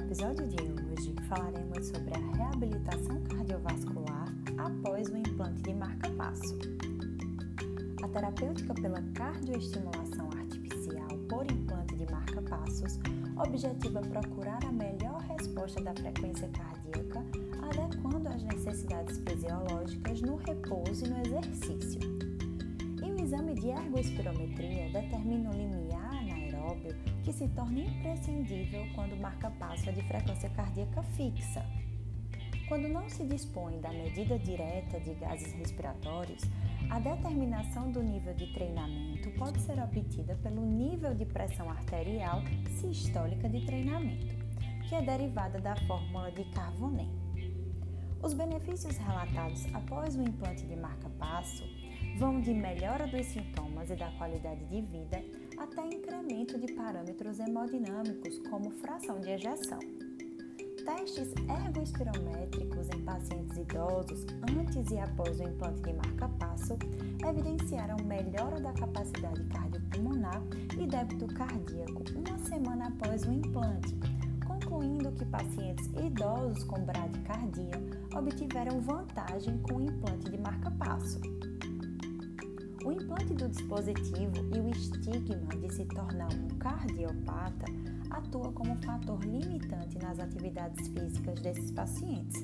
episódio de hoje falaremos sobre a reabilitação cardiovascular após o implante de marca-passo. A terapêutica pela cardioestimulação artificial por implante de marca-passos objetiva procurar a melhor resposta da frequência cardíaca, adequando às necessidades fisiológicas no repouso e no exercício. E o exame de ergoespirometria determina o limiar que se torna imprescindível quando o marca-passo é de frequência cardíaca fixa. Quando não se dispõe da medida direta de gases respiratórios, a determinação do nível de treinamento pode ser obtida pelo nível de pressão arterial sistólica de treinamento, que é derivada da fórmula de Carbonet. Os benefícios relatados após o implante de marca-passo vão de melhora dos sintomas e da qualidade de vida até incremento de parâmetros hemodinâmicos, como fração de ejeção. Testes ergoespirométricos em pacientes idosos antes e após o implante de marca-passo evidenciaram melhora da capacidade cardiopulmonar e débito cardíaco uma semana após o implante, concluindo que pacientes idosos com bradicardia obtiveram vantagem com o implante de marca-passo. O implante do dispositivo e o estigma de se tornar um cardiopata atua como fator limitante nas atividades físicas desses pacientes.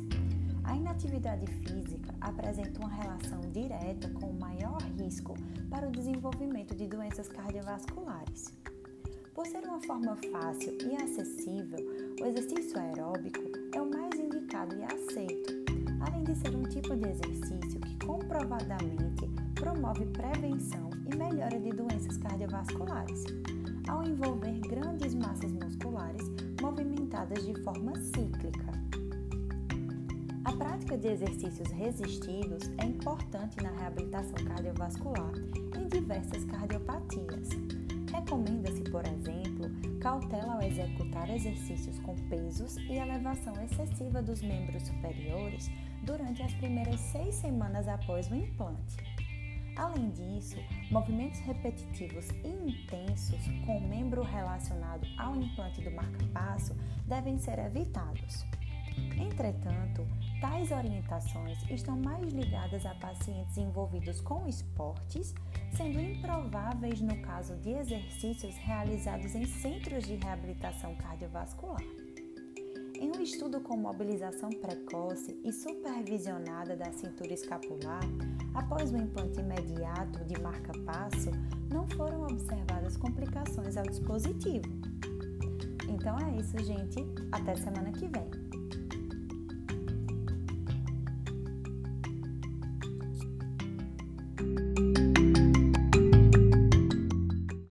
A inatividade física apresenta uma relação direta com o maior risco para o desenvolvimento de doenças cardiovasculares. Por ser uma forma fácil e acessível, o exercício aeróbico é o mais indicado e aceito, além de ser um tipo de exercício que comprovadamente promove prevenção e melhora de doenças cardiovasculares, ao envolver grandes massas musculares movimentadas de forma cíclica. A prática de exercícios resistidos é importante na reabilitação cardiovascular em diversas cardiopatias. Recomenda-se, por exemplo, cautela ao executar exercícios com pesos e elevação excessiva dos membros superiores durante as primeiras seis semanas após o implante. Além disso, movimentos repetitivos e intensos com o membro relacionado ao implante do marca-passo devem ser evitados. Entretanto, tais orientações estão mais ligadas a pacientes envolvidos com esportes, sendo improváveis no caso de exercícios realizados em centros de reabilitação cardiovascular. Em um estudo com mobilização precoce e supervisionada da cintura escapular, após o implante imediato de marca-passo, não foram observadas complicações ao dispositivo. Então é isso, gente. Até semana que vem.